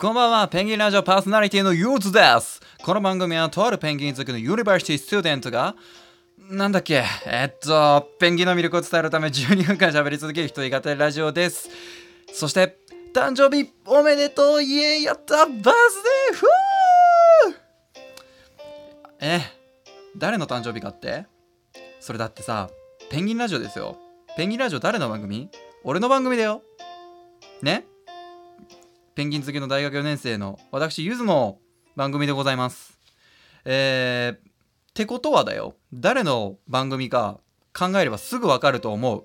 こんばんは、ペンギンラジオパーソナリティのユーズです。この番組はとあるペンギン好きの university student が、なんだっけ、えっと、ペンギンの魅力を伝えるため12分間喋り続ける人言いラジオです。そして、誕生日おめでとうイエーやったバースデーフーえ、誰の誕生日かって？それだってさ、ペンギンラジオですよ。ペンギンラジオ誰の番組？俺の番組だよ。ね？ペンギン好きの大学4年生の私ゆずの番組でございます。えー、ってことはだよ。誰の番組か考えればすぐわかると思う。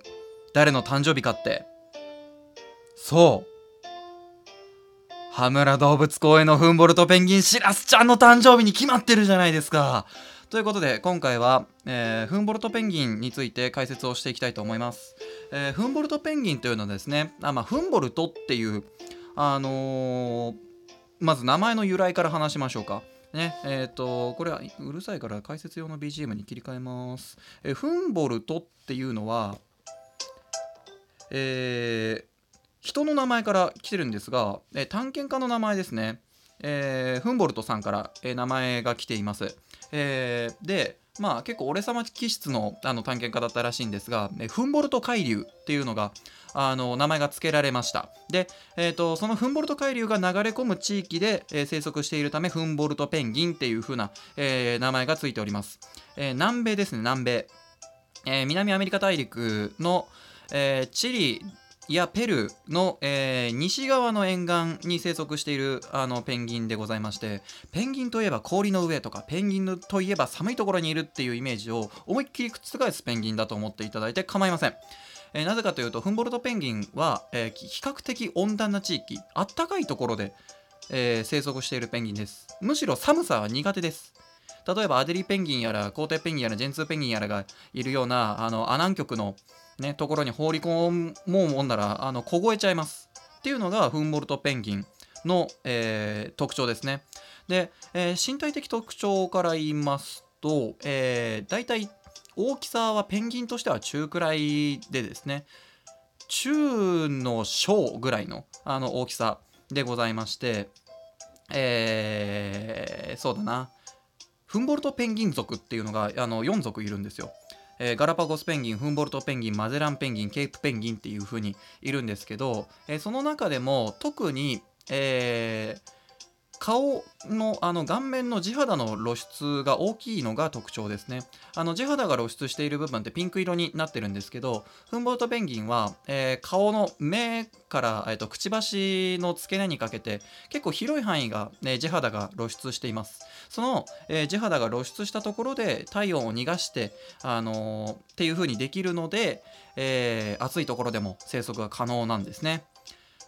誰の誕生日かって。そう。羽村動物公園のフンボルトペンギンしらすちゃんの誕生日に決まってるじゃないですか。ということで今回は、えーフンボルトペンギンについて解説をしていきたいと思います、えーフンボルトペンギンというのはですねあ、まあ、フンボルトっていうあのーまず名前の由来から話しましょうか。ねえっ、とこれはうるさいから解説用の BGM に切り替えます、えフンボルトっていうのはえー人の名前から来てるんですが、えー探検家の名前ですね、えーフンボルトさんから、えー名前が来ています、えーでまあ結構俺様気質のあの探検家だったらしいんですが、えフンボルト海流っていうのがあの名前が付けられました。で、えー、とそのフンボルト海流が流れ込む地域で、えー生息しているためフンボルトペンギンっていう風な、えー名前が付いております、えー南米ですね南米、え南アメリカ大陸の、えーチリやペルーの、えー西側の沿岸に生息しているあのペンギンでございましてペンギンといえば氷の上とかペンギンといえば寒いところにいるっていうイメージを思いっきり覆すペンギンだと思っていただいて構いません。えーなぜかというとフンボルトペンギンは、えー比較的温暖な地域あったかいところで、えー生息しているペンギンですむしろ寒さは苦手です例えばアデリペンギンやらコウテイペンギンやらジェンツーペンギンやらがいるようなあのア南極の、ね、ところに放り込もうもんならあの凍えちゃいます。っていうのがフンボルトペンギンの、えー特徴ですね。で、えー身体的特徴から言いますと、えー、大体大きさはペンギンとしては中くらいでですね。中の小ぐらいのあの大きさでございましてえーそうだな。フンボルトペンギン族っていうのがあの4族いるんですよ。えーガラパゴスペンギン、フンボルトペンギン、マゼランペンギン、ケープペンギンっていうふうにいるんですけど、えーその中でも特に、えー顔のあの顔面の地肌の露出が大きいのが特徴ですね。あの地肌が露出している部分ってピンク色になってるんですけど、フンボルトペンギンは、えー顔の目から、えーとくちばしの付け根にかけて結構広い範囲が、ね、地肌が露出しています。その、えー地肌が露出したところで体温を逃がして、あのっていう風にできるので、えー暑いところでも生息が可能なんですね。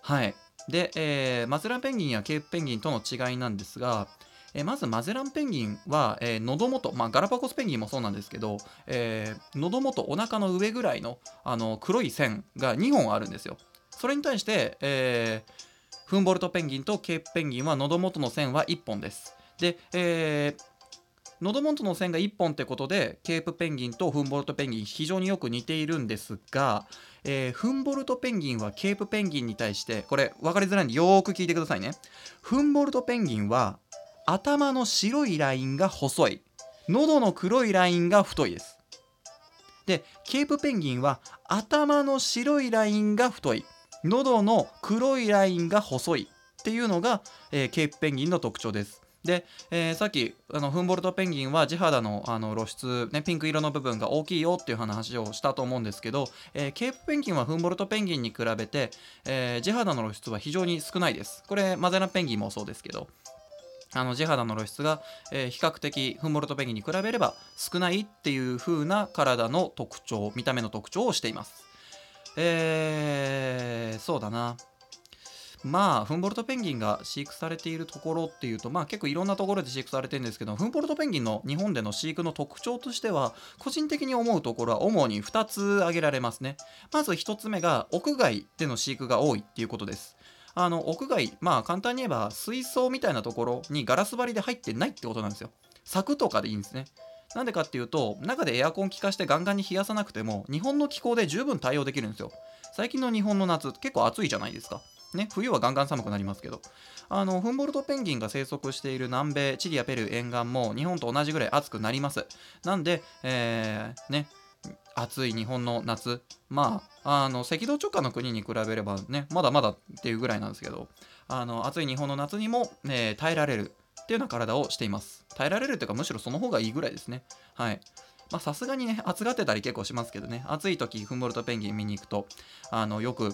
はい。で、えーマゼランペンギンやケープペンギンとの違いなんですが、えーまずマゼランペンギンは、えー喉元、まあ、ガラパゴスペンギンもそうなんですけど、えー喉元お腹の上ぐらいのあの黒い線が2本あるんですよ。それに対して、えーフンボルトペンギンとケープペンギンは喉元の線は1本です。で、えー喉元の線が1本ってことでケープペンギンとフンボルトペンギン非常によく似ているんですが、えーフンボルトペンギンはケープペンギンに対してこれ分かりづらいんでよーく聞いてくださいね。フンボルトペンギンは頭の白いラインが細い。喉の黒いラインが太いです。でケープペンギンは頭の白いラインが太い。喉の黒いラインが細いっていうのが、えーケープペンギンの特徴です。で、えーさっきあのフンボルトペンギンは地肌のあの露出、ね、ピンク色の部分が大きいよっていう話をしたと思うんですけど、えーケープペンギンはフンボルトペンギンに比べて、えー地肌の露出は非常に少ないです。これマゼランペンギンもそうですけどあの地肌の露出が、えー比較的フンボルトペンギンに比べれば少ないっていう風な体の特徴見た目の特徴をしています。えー、そうだな。まあフンボルトペンギンが飼育されているところっていうとまあ結構いろんなところで飼育されてるんですけどフンボルトペンギンの日本での飼育の特徴としては個人的に思うところは主に2つ挙げられますね。まず1つ目が屋外での飼育が多いっていうことです。あの屋外まあ簡単に言えば水槽みたいなところにガラス張りで入ってないってことなんですよ。柵とかでいいんですね。なんでかっていうと中でエアコン効かしてガンガンに冷やさなくても日本の気候で十分対応できるんですよ。最近の日本の夏結構暑いじゃないですか。ね、冬はガンガン寒くなりますけどあのフンボルトペンギンが生息している南米チリやペルー沿岸も日本と同じぐらい暑くなります。なんで、えー、ね暑い日本の夏まああの赤道直下の国に比べればねまだまだっていうぐらいなんですけどあの暑い日本の夏にも、えー、耐えられるっていうような体をしています。耐えられるっていうかむしろその方がいいぐらいですね。はい。さすがにね暑がってたり結構しますけどね暑い時フンボルトペンギン見に行くとあのよく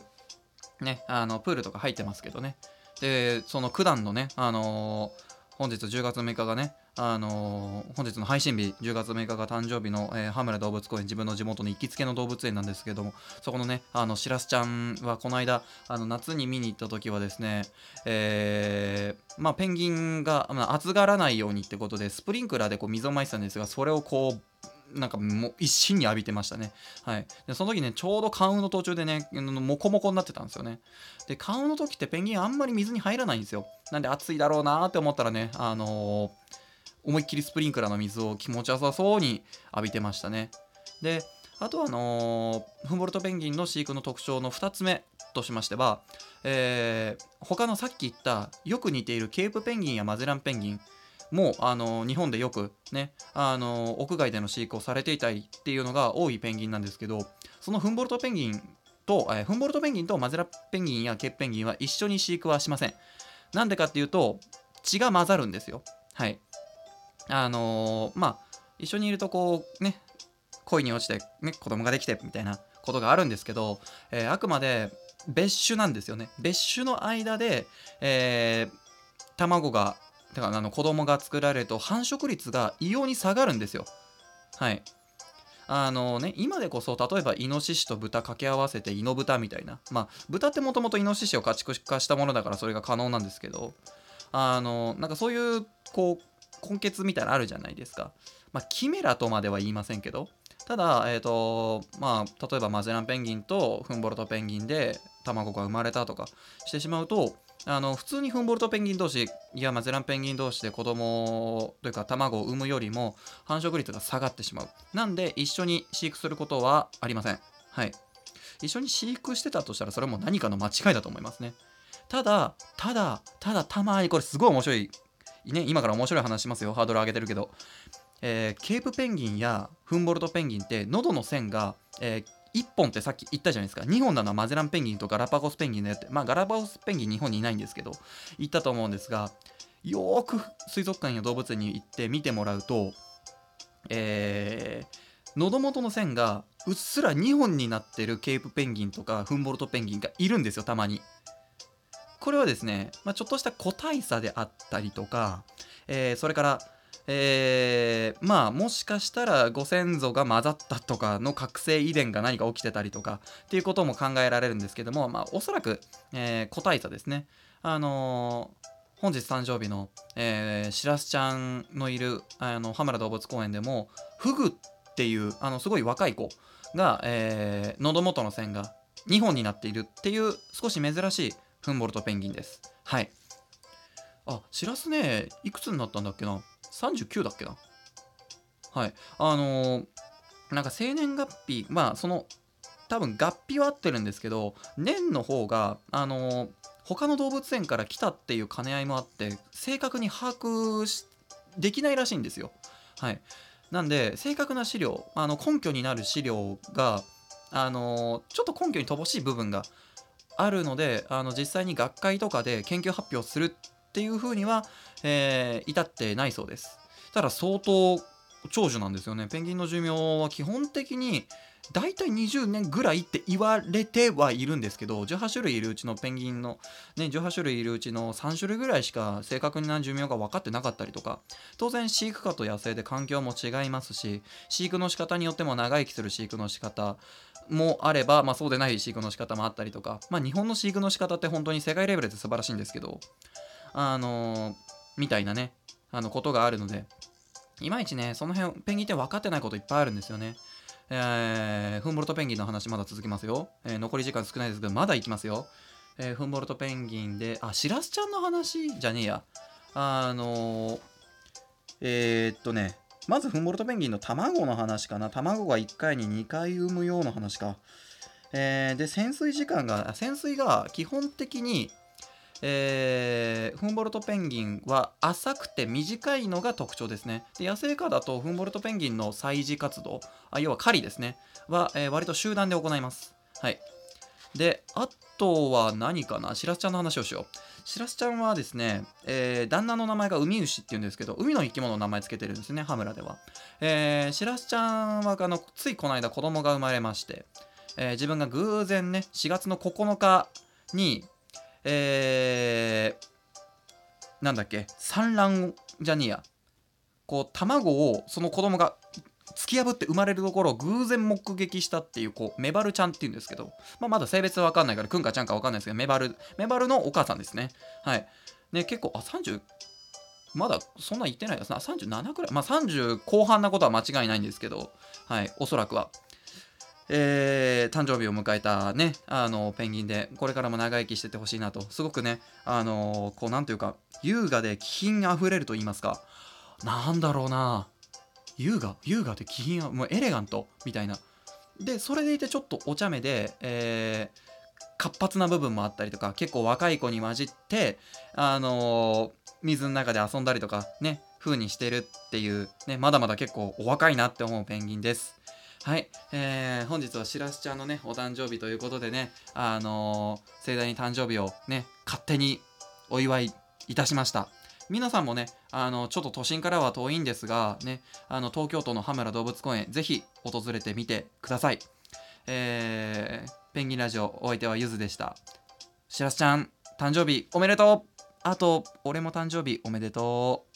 ねあのプールとか入ってますけどね。でその九段のねあのー本日10月6日がね、あのー、本日の配信日、10月6日が誕生日の、えー、羽村動物公園、自分の地元の行きつけの動物園なんですけども、そこのね、あの、しらすちゃんはこの間、あの、夏に見に行った時はですね、えー、まあ、ペンギンが、まあ、暑がらないようにってことで、スプリンクラーでこう水をまいてたんですが、それをこう、なんかもう一心に浴びてましたね。はい。で、その時ね、ちょうど換羽の途中でね、モコモコになってたんですよね。で、換羽の時ってペンギンあんまり水に入らないんですよ。なんで暑いだろうなって思ったらね、あのー、思いっきりスプリンクラーの水を気持ちよさそうに浴びてましたね。で、あとはあのー、フンボルトペンギンの飼育の特徴の2つ目としましては、えー、他のさっき言ったよく似ているケープペンギンやマゼランペンギンもうあの日本でよくねあの屋外での飼育をされていたりっていうのが多いペンギンなんですけどそのフンボルトペンギンと、え、フンボルトペンギンとマゼラペンギンやケープペンギンは一緒に飼育はしません。なんでかっていうと血が混ざるんですよ。はい。あのー、まあ一緒にいるとこうね恋に落ちて、ね、子供ができてみたいなことがあるんですけど、えー、あくまで別種なんですよね。別種の間で、えー、卵がだからあの子供が作られると繁殖率が異様に下がるんですよ。はい。あのね、今でこそ例えばイノシシと豚掛け合わせてイノブタみたいなまあ豚ってもともとイノシシを家畜化したものだからそれが可能なんですけどあのなんかそういうこう根血みたいなのあるじゃないですかまあキメラとまでは言いませんけどただえ、ー、とまあ例えばマゼランペンギンとフンボルトペンギンで卵が生まれたとかしてしまうとあの普通にフンボルトペンギン同士いやマゼランペンギン同士で子供というか卵を産むよりも繁殖率が下がってしまう。なんで一緒に飼育することはありません。はい。一緒に飼育してたとしたらそれも何かの間違いだと思いますね。ただただただたまにこれすごい面白いね今から面白い話しますよ。ハードル上げてるけど。えー、ケープペンギンやフンボルトペンギンって喉の線が、えー、1本ってさっき言ったじゃないですか。2本なのはマゼランペンギンとガラパゴスペンギンのやって。まあガラパゴスペンギン日本にいないんですけど。言ったと思うんですがよーく水族館や動物園に行って見てもらうとえー、喉元の線がうっすら2本になってるケープペンギンとかフンボルトペンギンがいるんですよたまに。これはですね、まあ、ちょっとした個体差であったりとか、えー、それからえー、まあもしかしたらご先祖が混ざったとかの覚醒遺伝が何か起きてたりとかっていうことも考えられるんですけども、まあ、おそらく、えー、個体差ですね。あのー、本日誕生日の、えー、しらすちゃんのいるあの羽村動物公園でもフグっていうあのすごい若い子が、えー、喉元の線が2本になっているっていう少し珍しいフンボルトペンギンです。はい。あ、しらすね、いくつになったんだっけな？39だっけな？はい。あのー、なんか生年月日まあその多分合併は合ってるんですけど年の方があのー、他の動物園から来たっていう兼ね合いもあって正確に把握できないらしいんですよ。はい。なんで正確な資料あの根拠になる資料があのー、ちょっと根拠に乏しい部分があるのであの実際に学会とかで研究発表するっていうふうには、えー、至ってないそうです。ただ相当長寿なんですよね。ペンギンの寿命は基本的に大体20年ぐらいって言われてはいるんですけど18種類いるうちのペンギンの、ね、18種類いるうちの3種類ぐらいしか正確な寿命が分かってなかったりとか当然飼育下と野生で環境も違いますし飼育の仕方によっても長生きする飼育の仕方もあれば、まあ、そうでない飼育の仕方もあったりとか、まあ、日本の飼育の仕方って本当に世界レベルで素晴らしいんですけどあの、みたいなね、あのことがあるので、いまいちね、その辺、ペンギンって分かってないこといっぱいあるんですよね。えー、フンボルトペンギンの話まだ続きますよ。えー、残り時間少ないですけど、まだいきますよ。えー、フンボルトペンギンで、あ、しらすちゃんの話じゃねえや。あのー、えー、っとね、まずフンボルトペンギンの卵の話かな。卵が1回に2回産むような話か。えーで潜水時間が潜水が基本的にえーフンボルトペンギンは浅くて短いのが特徴ですね。で野生下だとフンボルトペンギンの採事活動あ要は狩りですね。は、えー割と集団で行います。はい。であとは何かな？しらすちゃんの話をしよう。しらすちゃんはですね、えー旦那の名前が海牛っていうんですけど海の生き物の名前つけてるんですね羽村では。えーしらすちゃんはあのついこの間子供が生まれまして、えー自分が偶然ね4月の9日にえーなんだっけ？産卵じゃねえや。こう卵をその子供が突き破って生まれるところを偶然目撃したっていうこうメバルちゃんっていうんですけど、まあ、まだ性別は分かんないからくんかちゃんか分かんないですけどメバルメバルのお母さんですね。はい。ね結構あ30まだそんな言ってないですな。37くらい。まあ30後半なことは間違いないんですけど。はい。おそらくは。えー誕生日を迎えたねあのペンギンでこれからも長生きしててほしいなと。すごくねあのこうなんというか優雅で気品あふれると言いますか。なんだろうな。優雅優雅で気品はもうエレガントみたいな。でそれでいてちょっとお茶目で、えー活発な部分もあったりとか結構若い子に混じってあのー水の中で遊んだりとかね風にしてるっていうねまだまだ結構お若いなって思うペンギンです。はい、えー本日はしらすちゃんのねお誕生日ということでねあのー盛大に誕生日をね勝手にお祝いいたしました。皆さんもねあのちょっと都心からは遠いんですがねあの東京都の羽村動物公園ぜひ訪れてみてください。えーペンギンラジオお相手はゆずでした。しらすちゃん誕生日おめでとう。あと俺も誕生日おめでとう。